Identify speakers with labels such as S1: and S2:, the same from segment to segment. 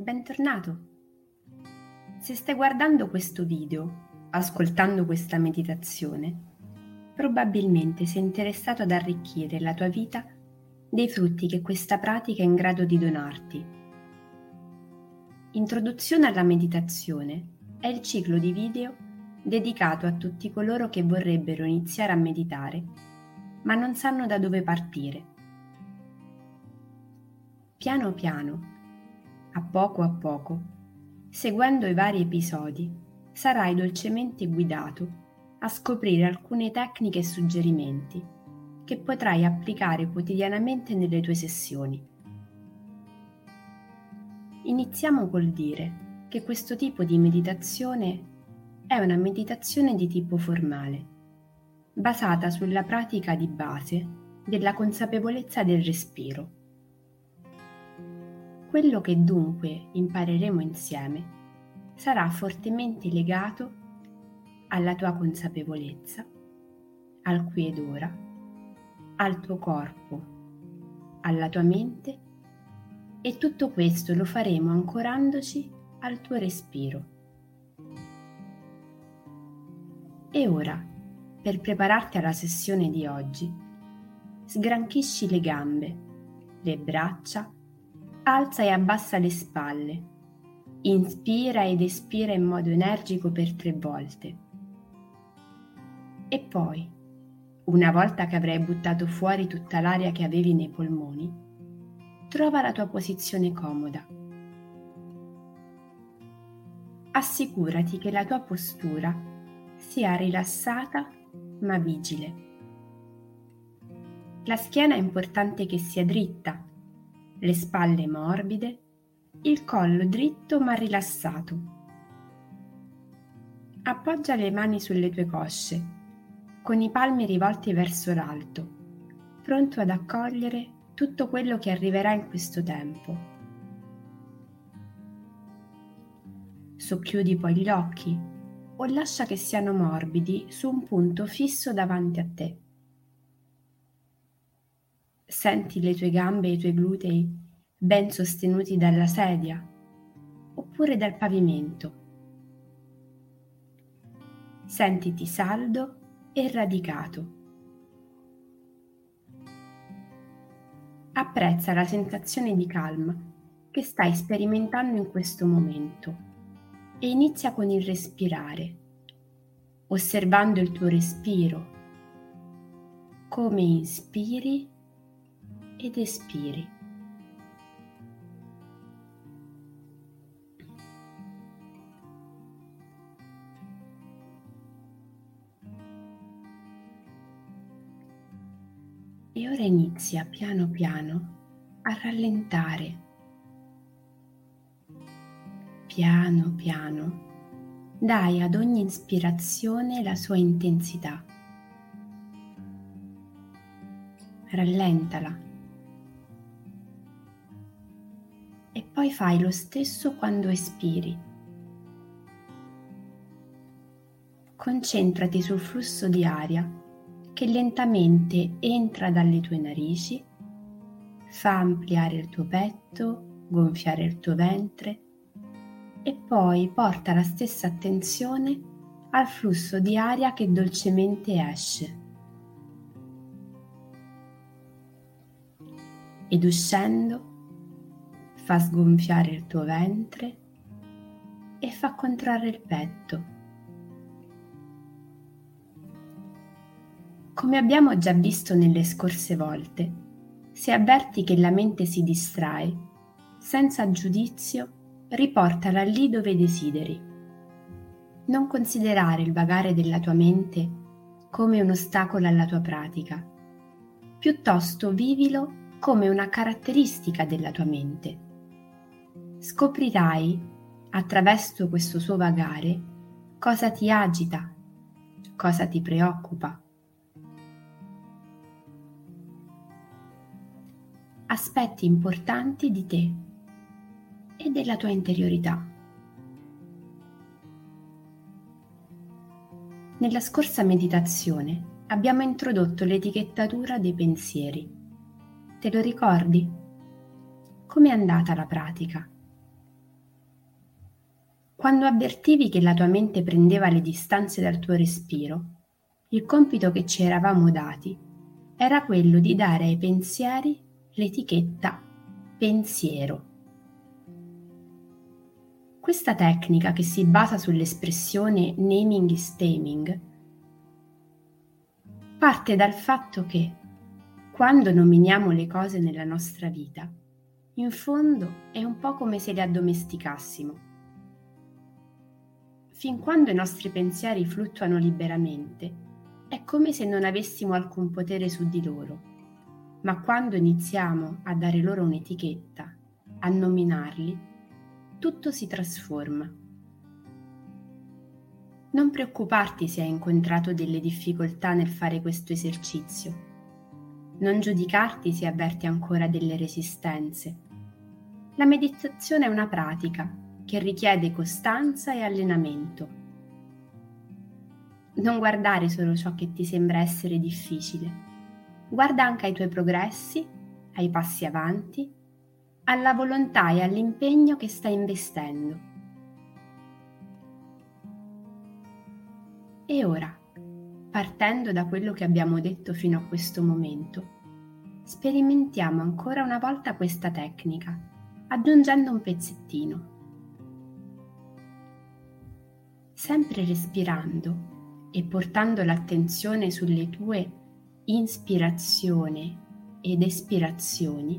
S1: bentornato. Se stai guardando questo video, ascoltando questa meditazione, probabilmente sei interessato ad arricchire la tua vita dei frutti che questa pratica è in grado di donarti. Introduzione alla meditazione è il ciclo di video dedicato a tutti coloro che vorrebbero iniziare a meditare, ma non sanno da dove partire. Piano piano, a poco a poco, seguendo i vari episodi, sarai dolcemente guidato a scoprire alcune tecniche e suggerimenti che potrai applicare quotidianamente nelle tue sessioni. Iniziamo col dire che questo tipo di meditazione è una meditazione di tipo formale, basata sulla pratica di base della consapevolezza del respiro. Quello che dunque impareremo insieme sarà fortemente legato alla tua consapevolezza, al qui ed ora, al tuo corpo, alla tua mente e tutto questo lo faremo ancorandoci al tuo respiro. E ora, per prepararti alla sessione di oggi, sgranchisci le gambe, le braccia, alza e abbassa le spalle, inspira ed espira in modo energico per tre volte e poi, una volta che avrai buttato fuori tutta l'aria che avevi nei polmoni, trova la tua posizione comoda. Assicurati che la tua postura sia rilassata ma vigile. La schiena è importante che sia dritta, le spalle morbide, il collo dritto ma rilassato. Appoggia le mani sulle tue cosce con i palmi rivolti verso l'alto, pronto ad accogliere tutto quello che arriverà in questo tempo. Socchiudi poi gli occhi o lascia che siano morbidi su un punto fisso davanti a te. Senti le tue gambe e i tuoi glutei ben sostenuti dalla sedia oppure dal pavimento. Sentiti saldo e radicato. Apprezza la sensazione di calma che stai sperimentando in questo momento e inizia con il respirare, osservando il tuo respiro, come inspiri ed espiri. e ora inizia piano piano a rallentare. Piano piano dai ad ogni ispirazione la sua intensità. Rallentala. Poi fai lo stesso quando espiri. Concentrati sul flusso di aria che lentamente entra dalle tue narici, fa ampliare il tuo petto, gonfiare il tuo ventre e poi porta la stessa attenzione al flusso di aria che dolcemente esce. Ed uscendo fa sgonfiare il tuo ventre e fa contrarre il petto. Come abbiamo già visto nelle scorse volte, se avverti che la mente si distrae, senza giudizio, riportala lì dove desideri. Non considerare il vagare della tua mente come un ostacolo alla tua pratica, piuttosto vivilo come una caratteristica della tua mente. Scoprirai, attraverso questo suo vagare, cosa ti agita, cosa ti preoccupa aspetti importanti di te e della tua interiorità. Nella scorsa meditazione abbiamo introdotto l'etichettatura dei pensieri. Te lo ricordi? Com'è andata la pratica? Quando avvertivi che la tua mente prendeva le distanze dal tuo respiro, il compito che ci eravamo dati era quello di dare ai pensieri l'etichetta pensiero. Questa tecnica che si basa sull'espressione naming is taming parte dal fatto che quando nominiamo le cose nella nostra vita, in fondo è un po' come se le addomesticassimo fin quando i nostri pensieri fluttuano liberamente, è come se non avessimo alcun potere su di loro. Ma quando iniziamo a dare loro un'etichetta, a nominarli, tutto si trasforma. Non preoccuparti se hai incontrato delle difficoltà nel fare questo esercizio. Non giudicarti se avverti ancora delle resistenze. La meditazione è una pratica che richiede costanza e allenamento. Non guardare solo ciò che ti sembra essere difficile, guarda anche ai tuoi progressi, ai passi avanti, alla volontà e all'impegno che stai investendo. E ora, partendo da quello che abbiamo detto fino a questo momento, sperimentiamo ancora una volta questa tecnica, aggiungendo un pezzettino. Sempre respirando e portando l'attenzione sulle tue ispirazioni ed espirazioni,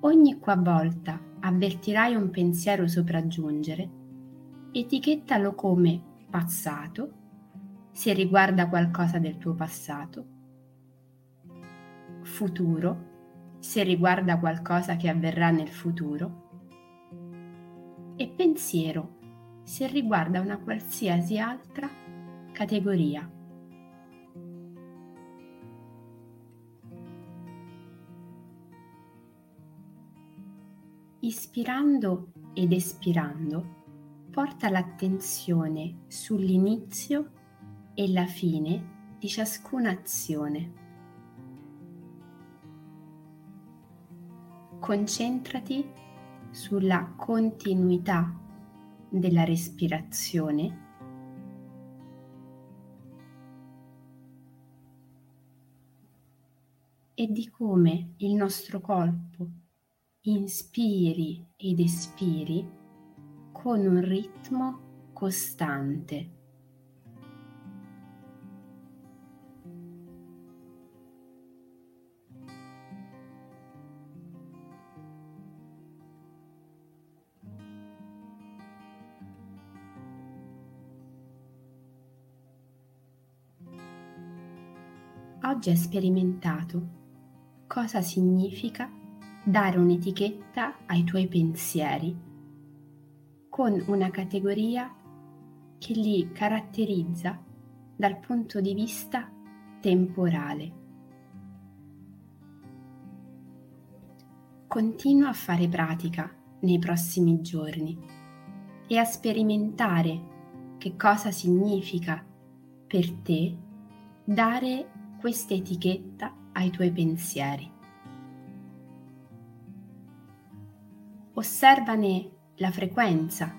S1: ogni qualvolta avvertirai un pensiero sopraggiungere, etichettalo come passato, se riguarda qualcosa del tuo passato, futuro, se riguarda qualcosa che avverrà nel futuro, e pensiero se riguarda una qualsiasi altra categoria. Ispirando ed espirando, porta l'attenzione sull'inizio e la fine di ciascuna azione. Concentrati sulla continuità della respirazione e di come il nostro corpo inspiri ed espiri con un ritmo costante. Oggi hai sperimentato cosa significa dare un'etichetta ai tuoi pensieri con una categoria che li caratterizza dal punto di vista temporale. Continua a fare pratica nei prossimi giorni e a sperimentare che cosa significa per te dare questa etichetta ai tuoi pensieri. Osservane la frequenza,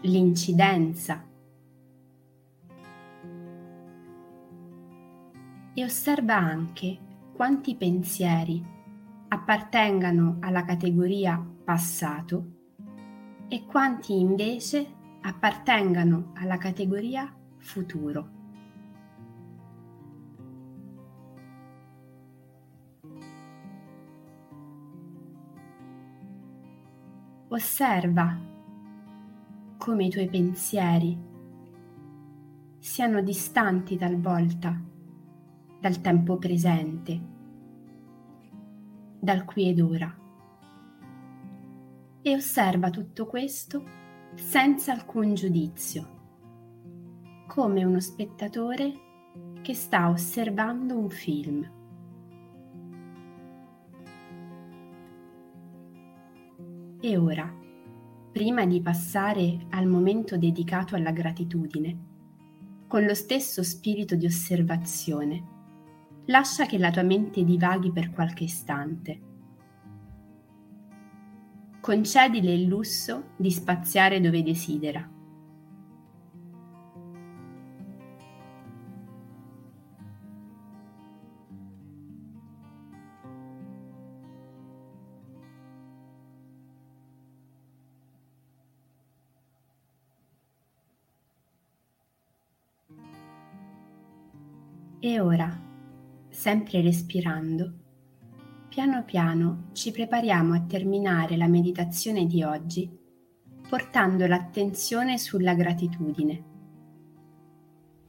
S1: l'incidenza e osserva anche quanti pensieri appartengano alla categoria passato e quanti invece appartengano alla categoria futuro. Osserva come i tuoi pensieri siano distanti talvolta dal tempo presente, dal qui ed ora. E osserva tutto questo senza alcun giudizio, come uno spettatore che sta osservando un film. E ora, prima di passare al momento dedicato alla gratitudine, con lo stesso spirito di osservazione, lascia che la tua mente divaghi per qualche istante. concedile il lusso di spaziare dove desidera. E ora, sempre respirando, piano piano ci prepariamo a terminare la meditazione di oggi portando l'attenzione sulla gratitudine.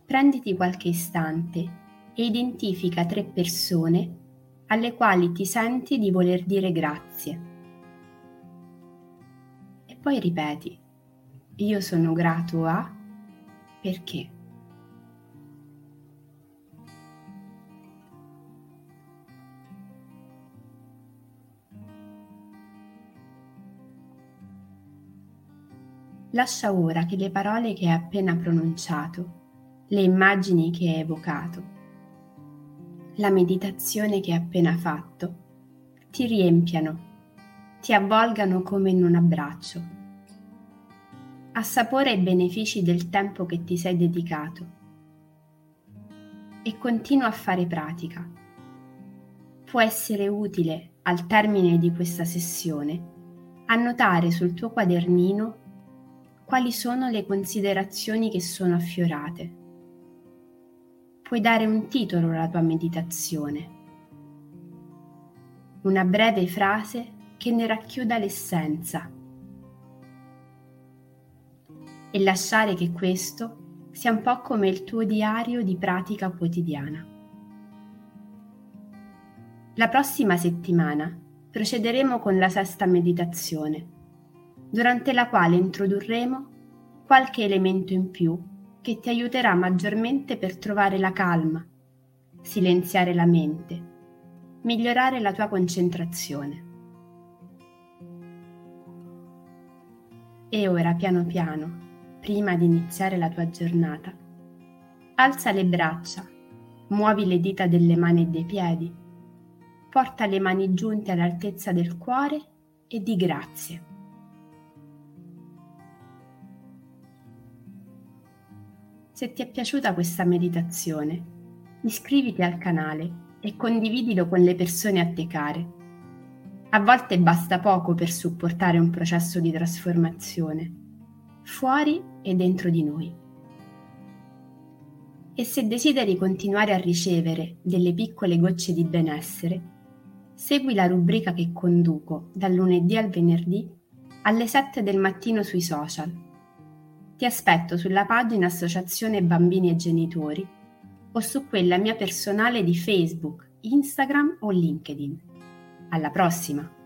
S1: Prenditi qualche istante e identifica tre persone alle quali ti senti di voler dire grazie. E poi ripeti, io sono grato a perché. Lascia ora che le parole che hai appena pronunciato, le immagini che hai evocato, la meditazione che hai appena fatto, ti riempiano, ti avvolgano come in un abbraccio. Assapora i benefici del tempo che ti sei dedicato e continua a fare pratica. Può essere utile al termine di questa sessione annotare sul tuo quadernino quali sono le considerazioni che sono affiorate. Puoi dare un titolo alla tua meditazione, una breve frase che ne racchiuda l'essenza e lasciare che questo sia un po' come il tuo diario di pratica quotidiana. La prossima settimana procederemo con la sesta meditazione durante la quale introdurremo qualche elemento in più che ti aiuterà maggiormente per trovare la calma, silenziare la mente, migliorare la tua concentrazione. E ora piano piano, prima di iniziare la tua giornata, alza le braccia, muovi le dita delle mani e dei piedi, porta le mani giunte all'altezza del cuore e di grazie. Se ti è piaciuta questa meditazione, iscriviti al canale e condividilo con le persone a te care. A volte basta poco per supportare un processo di trasformazione, fuori e dentro di noi. E se desideri continuare a ricevere delle piccole gocce di benessere, segui la rubrica che conduco dal lunedì al venerdì alle 7 del mattino sui social ti aspetto sulla pagina Associazione Bambini e Genitori o su quella mia personale di Facebook, Instagram o LinkedIn. Alla prossima!